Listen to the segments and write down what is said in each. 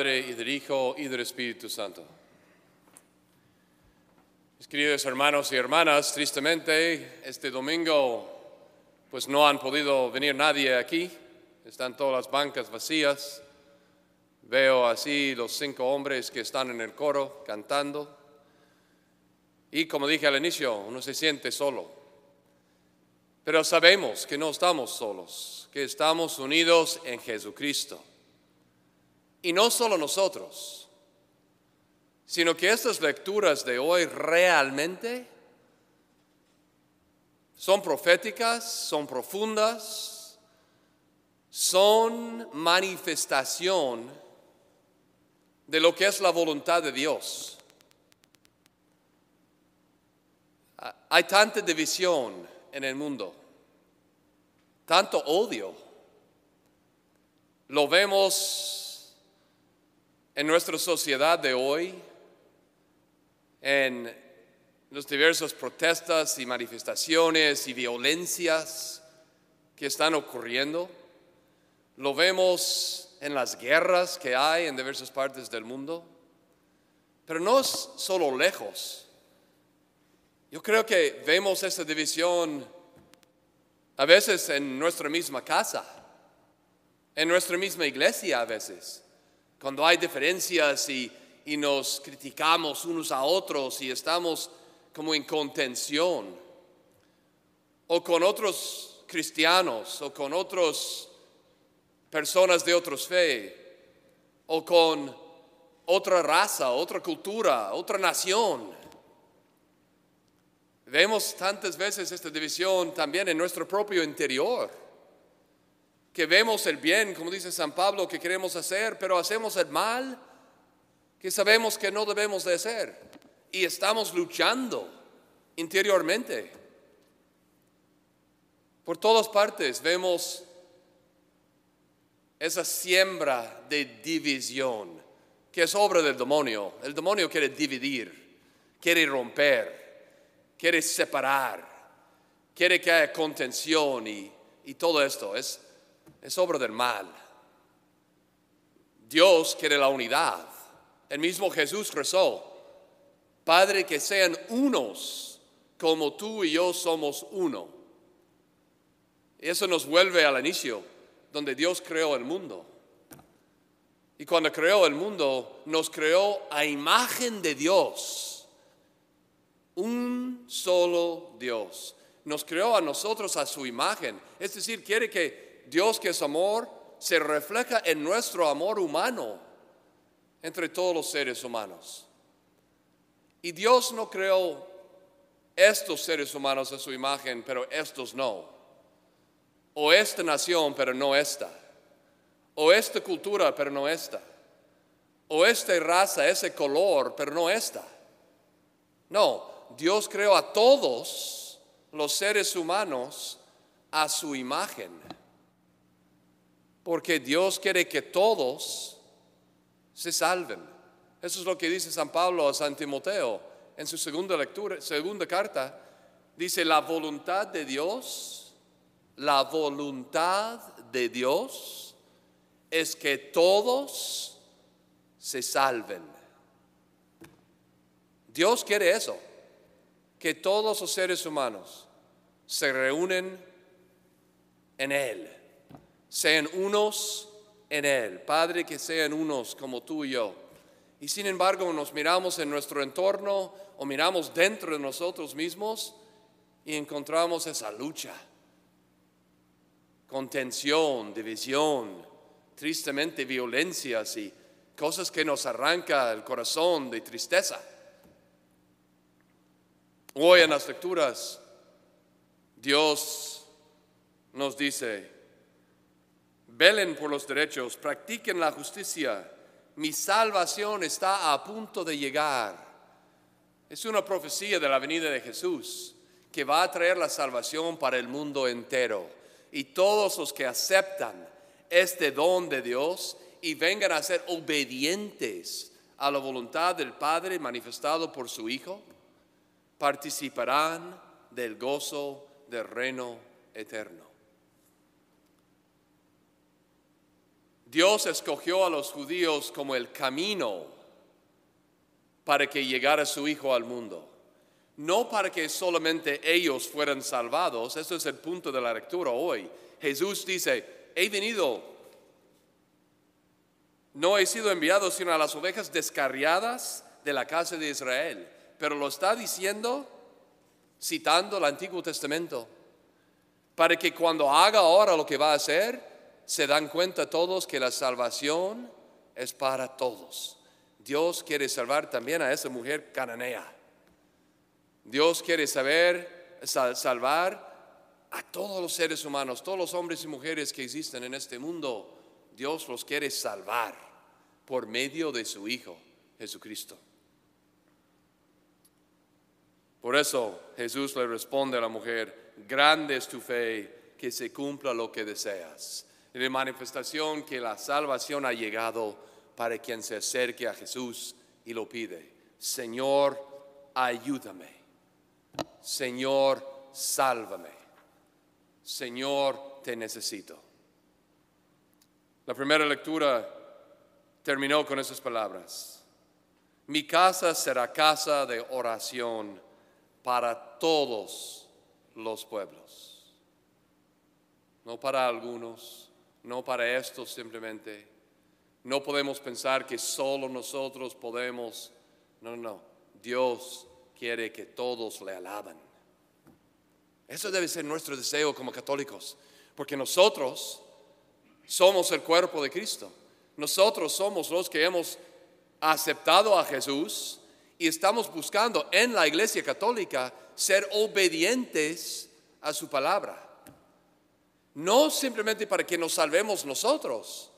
Y del Hijo y del Espíritu Santo. Mis queridos hermanos y hermanas, tristemente este domingo pues no han podido venir nadie aquí, están todas las bancas vacías. Veo así los cinco hombres que están en el coro cantando. Y como dije al inicio, uno se siente solo. Pero sabemos que no estamos solos, que estamos unidos en Jesucristo. Y no solo nosotros, sino que estas lecturas de hoy realmente son proféticas, son profundas, son manifestación de lo que es la voluntad de Dios. Hay tanta división en el mundo, tanto odio. Lo vemos en nuestra sociedad de hoy, en las diversas protestas y manifestaciones y violencias que están ocurriendo. Lo vemos en las guerras que hay en diversas partes del mundo. Pero no es solo lejos. Yo creo que vemos esa división a veces en nuestra misma casa, en nuestra misma iglesia a veces, cuando hay diferencias y, nos criticamos unos a otros y estamos como en contención, o con otros cristianos, o con otras personas de otros fe, o con otra raza, otra cultura, otra nación. Vemos tantas veces esta división también en nuestro propio interior, que vemos el bien, como dice San Pablo, que queremos hacer, pero hacemos el mal que sabemos que no debemos de hacer. Y estamos luchando interiormente. Por todas partes vemos esa siembra de división, que es obra del demonio. El demonio quiere dividir, quiere romper quiere separar, quiere que haya contención y, todo esto. Es, es obra del mal. Dios quiere la unidad. El mismo Jesús rezó, Padre, que sean unos como tú y yo somos uno. Y eso nos vuelve al inicio, donde Dios creó el mundo. Y cuando creó el mundo, nos creó a imagen de Dios un solo Dios. Nos creó a nosotros a su imagen. Es decir, quiere que Dios que es amor se refleja en nuestro amor humano entre todos los seres humanos. Y Dios no creó estos seres humanos a su imagen, pero estos no. O esta nación, pero no esta. O esta cultura, pero no esta. O esta raza, ese color, pero no esta. No, Dios creó a todos los seres humanos a su imagen. Porque Dios quiere que todos se salven. Eso es lo que dice San Pablo a San Timoteo en su segunda lectura, segunda carta. Dice, la voluntad de Dios, la voluntad de Dios es que todos se salven. Dios quiere eso que todos los seres humanos se reúnen en Él, sean unos en Él. Padre, que sean unos como tú y yo. Y sin embargo nos miramos en nuestro entorno o miramos dentro de nosotros mismos y encontramos esa lucha, contención, división, tristemente violencias y cosas que nos arranca el corazón de tristeza. Hoy en las lecturas, Dios nos dice, velen por los derechos, practiquen la justicia, mi salvación está a punto de llegar. Es una profecía de la venida de Jesús que va a traer la salvación para el mundo entero. Y todos los que aceptan este don de Dios y vengan a ser obedientes a la voluntad del Padre manifestado por su Hijo, participarán del gozo del reino eterno. Dios escogió a los judíos como el camino para que llegara su Hijo al mundo. No para que solamente ellos fueran salvados, eso es el punto de la lectura hoy. Jesús dice, he venido, no he sido enviado sino a las ovejas descarriadas de la casa de Israel, pero lo está diciendo citando el Antiguo Testamento, para que cuando haga ahora lo que va a hacer, se dan cuenta todos que la salvación es para todos. Dios quiere salvar también a esa mujer cananea. Dios quiere saber salvar a todos los seres humanos, todos los hombres y mujeres que existen en este mundo. Dios los quiere salvar por medio de su Hijo, Jesucristo. Por eso Jesús le responde a la mujer, grande es tu fe, que se cumpla lo que deseas de manifestación que la salvación ha llegado para quien se acerque a Jesús y lo pide. Señor, ayúdame. Señor, sálvame. Señor, te necesito. La primera lectura terminó con esas palabras. Mi casa será casa de oración para todos los pueblos, no para algunos no para esto simplemente. No podemos pensar que solo nosotros podemos. No, no, Dios quiere que todos le alaben. Eso debe ser nuestro deseo como católicos, porque nosotros somos el cuerpo de Cristo. Nosotros somos los que hemos aceptado a Jesús y estamos buscando en la iglesia católica ser obedientes a su palabra. No simplemente para que nos salvemos nosotros,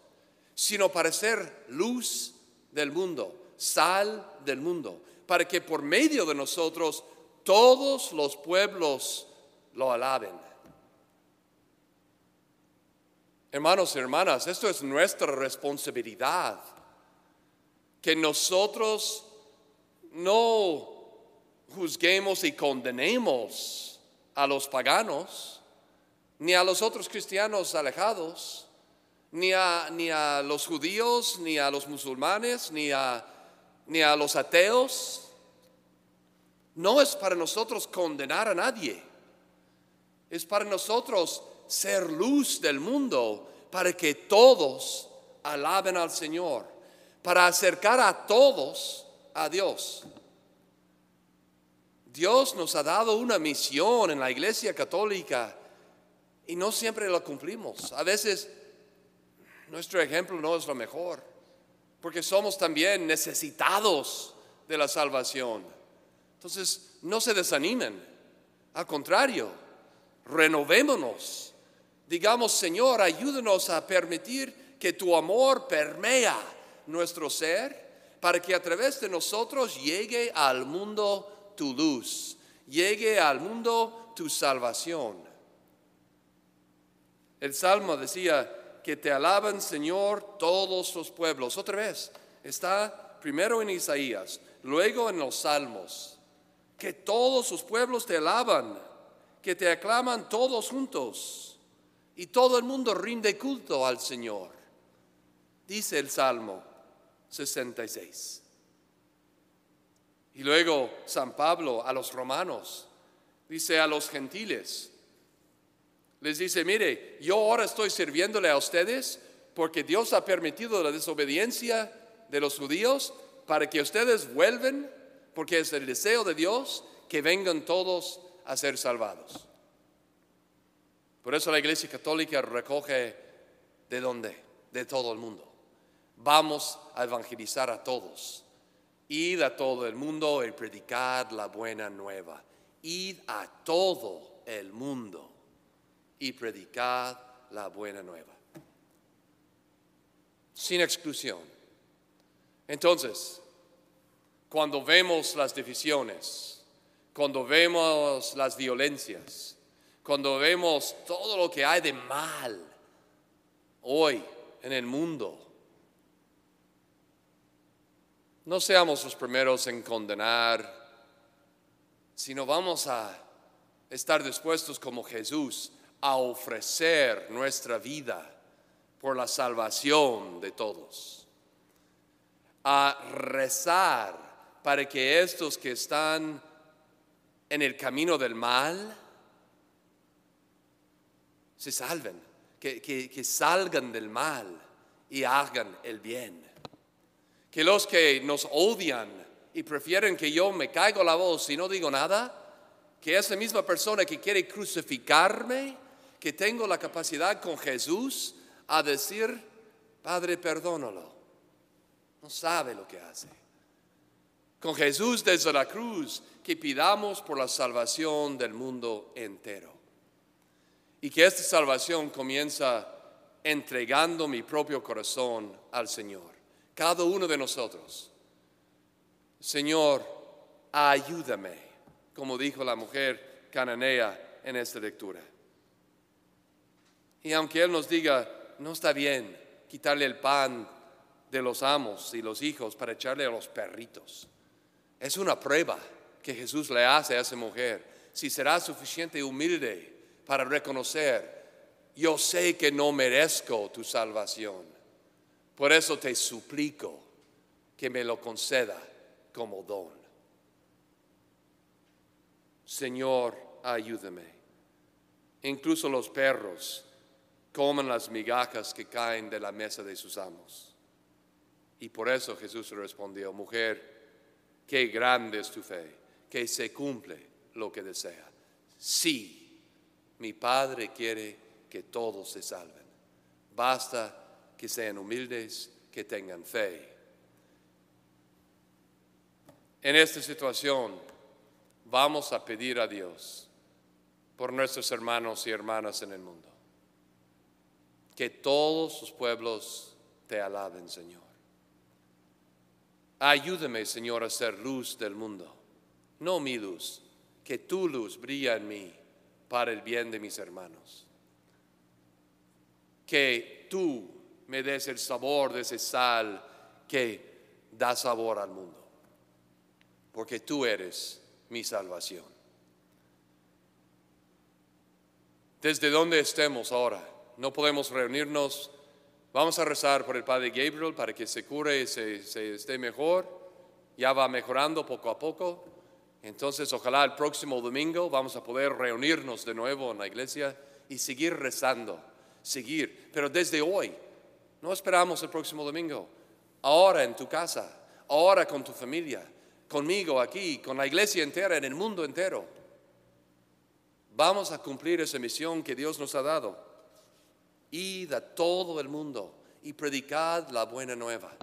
sino para ser luz del mundo, sal del mundo, para que por medio de nosotros todos los pueblos lo alaben. Hermanos y hermanas, esto es nuestra responsabilidad, que nosotros no juzguemos y condenemos a los paganos, ni a los otros cristianos alejados, ni a, ni a los judíos, ni a los musulmanes, ni a, ni a los ateos. No es para nosotros condenar a nadie, es para nosotros ser luz del mundo, para que todos alaben al Señor, para acercar a todos a Dios. Dios nos ha dado una misión en la Iglesia Católica y no siempre lo cumplimos. A veces nuestro ejemplo no es lo mejor, porque somos también necesitados de la salvación. Entonces, no se desanimen, al contrario, renovémonos. Digamos, Señor, ayúdanos a permitir que tu amor permea nuestro ser para que a través de nosotros llegue al mundo tu luz, llegue al mundo tu salvación. El Salmo decía que te alaban, Señor, todos los pueblos. Otra vez, está primero en Isaías, luego en los Salmos. Que todos sus pueblos te alaban, que te aclaman todos juntos. Y todo el mundo rinde culto al Señor. Dice el Salmo 66. Y luego San Pablo a los romanos, dice a los gentiles, les dice, mire, yo ahora estoy sirviéndole a ustedes porque Dios ha permitido la desobediencia de los judíos para que ustedes vuelvan, porque es el deseo de Dios que vengan todos a ser salvados. Por eso la Iglesia Católica recoge de dónde? De todo el mundo. Vamos a evangelizar a todos. Id a todo el mundo y predicar la buena nueva. Id a todo el mundo y predicad la buena nueva. Sin exclusión. Entonces, cuando vemos las divisiones, cuando vemos las violencias, cuando vemos todo lo que hay de mal hoy en el mundo, no seamos los primeros en condenar, sino vamos a estar dispuestos como Jesús a ofrecer nuestra vida por la salvación de todos, a rezar para que estos que están en el camino del mal se salven, que, que salgan del mal y hagan el bien. Que los que nos odian y prefieren que yo me caigo la voz y no digo nada, que esa misma persona que quiere crucificarme, que tengo la capacidad con Jesús a decir, Padre, perdónalo. No sabe lo que hace. Con Jesús desde la cruz, que pidamos por la salvación del mundo entero. Y que esta salvación comienza entregando mi propio corazón al Señor. Cada uno de nosotros. Señor, ayúdame, como dijo la mujer cananea en esta lectura. Y aunque Él nos diga, no está bien quitarle el pan de los amos y los hijos para echarle a los perritos. Es una prueba que Jesús le hace a esa mujer. Si será suficiente humilde para reconocer, yo sé que no merezco tu salvación. Por eso te suplico que me lo conceda como don. Señor, ayúdame. Incluso los perros comen las migajas que caen de la mesa de sus amos. Y por eso Jesús respondió, mujer, qué grande es tu fe, que se cumple lo que desea. Sí, mi Padre quiere que todos se salven. Basta que sean humildes, que tengan fe. En esta situación vamos a pedir a Dios por nuestros hermanos y hermanas en el mundo que todos sus pueblos te alaben, Señor. Ayúdame, Señor, a ser luz del mundo, no mi luz, que tu luz brilla en mí para el bien de mis hermanos. Que tú me des el sabor de ese sal que da sabor al mundo, porque tú eres mi salvación. Desde donde estemos ahora, no podemos reunirnos. Vamos a rezar por el Padre Gabriel para que se cure y se, esté mejor. Ya va mejorando poco a poco. Entonces, ojalá el próximo domingo vamos a poder reunirnos de nuevo en la iglesia y seguir rezando, seguir. Pero desde hoy, no esperamos el próximo domingo. Ahora en tu casa, ahora con tu familia, conmigo aquí, con la iglesia entera, en el mundo entero. Vamos a cumplir esa misión que Dios nos ha dado id a todo el mundo y predicad la buena nueva.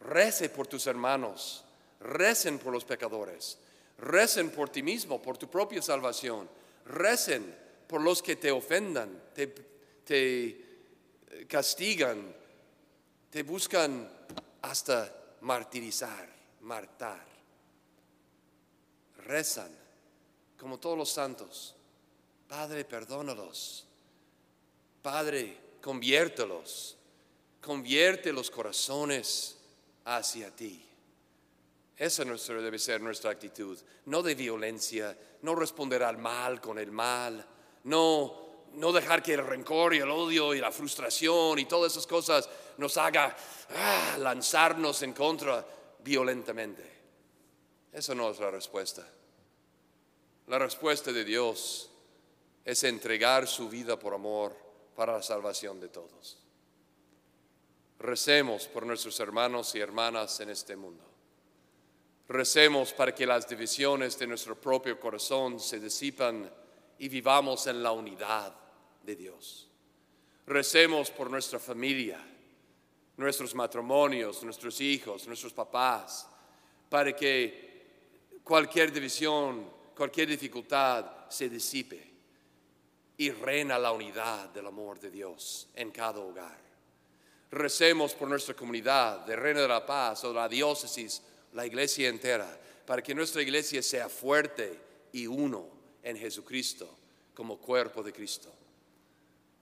Rece por tus hermanos, recen por los pecadores, recen por ti mismo, por tu propia salvación, recen por los que te ofendan, te, te castigan, te buscan hasta martirizar, martar. Rezan como todos los santos. Padre, perdónalos Padre, conviértelos, convierte los corazones hacia ti. Esa debe ser nuestra actitud, no de violencia, no responder al mal con el mal, no, no dejar que el rencor y el odio y la frustración y todas esas cosas nos haga ah, lanzarnos en contra violentamente. Esa no es la respuesta. La respuesta de Dios es entregar su vida por amor para la salvación de todos. Recemos por nuestros hermanos y hermanas en este mundo. Recemos para que las divisiones de nuestro propio corazón se disipan y vivamos en la unidad de Dios. Recemos por nuestra familia, nuestros matrimonios, nuestros hijos, nuestros papás, para que cualquier división, cualquier dificultad se disipe y reina la unidad del amor de Dios en cada hogar. Recemos por nuestra comunidad de Reino de la Paz o la diócesis, la iglesia entera, para que nuestra iglesia sea fuerte y uno en Jesucristo como cuerpo de Cristo.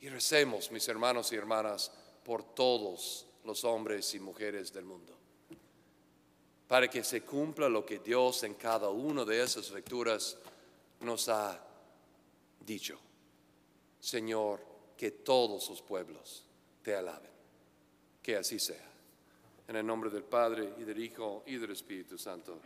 Y recemos, mis hermanos y hermanas, por todos los hombres y mujeres del mundo, para que se cumpla lo que Dios en cada una de esas lecturas nos ha dicho. Señor, que todos los pueblos te alaben. Que así sea. En el nombre del Padre y del Hijo y del Espíritu Santo.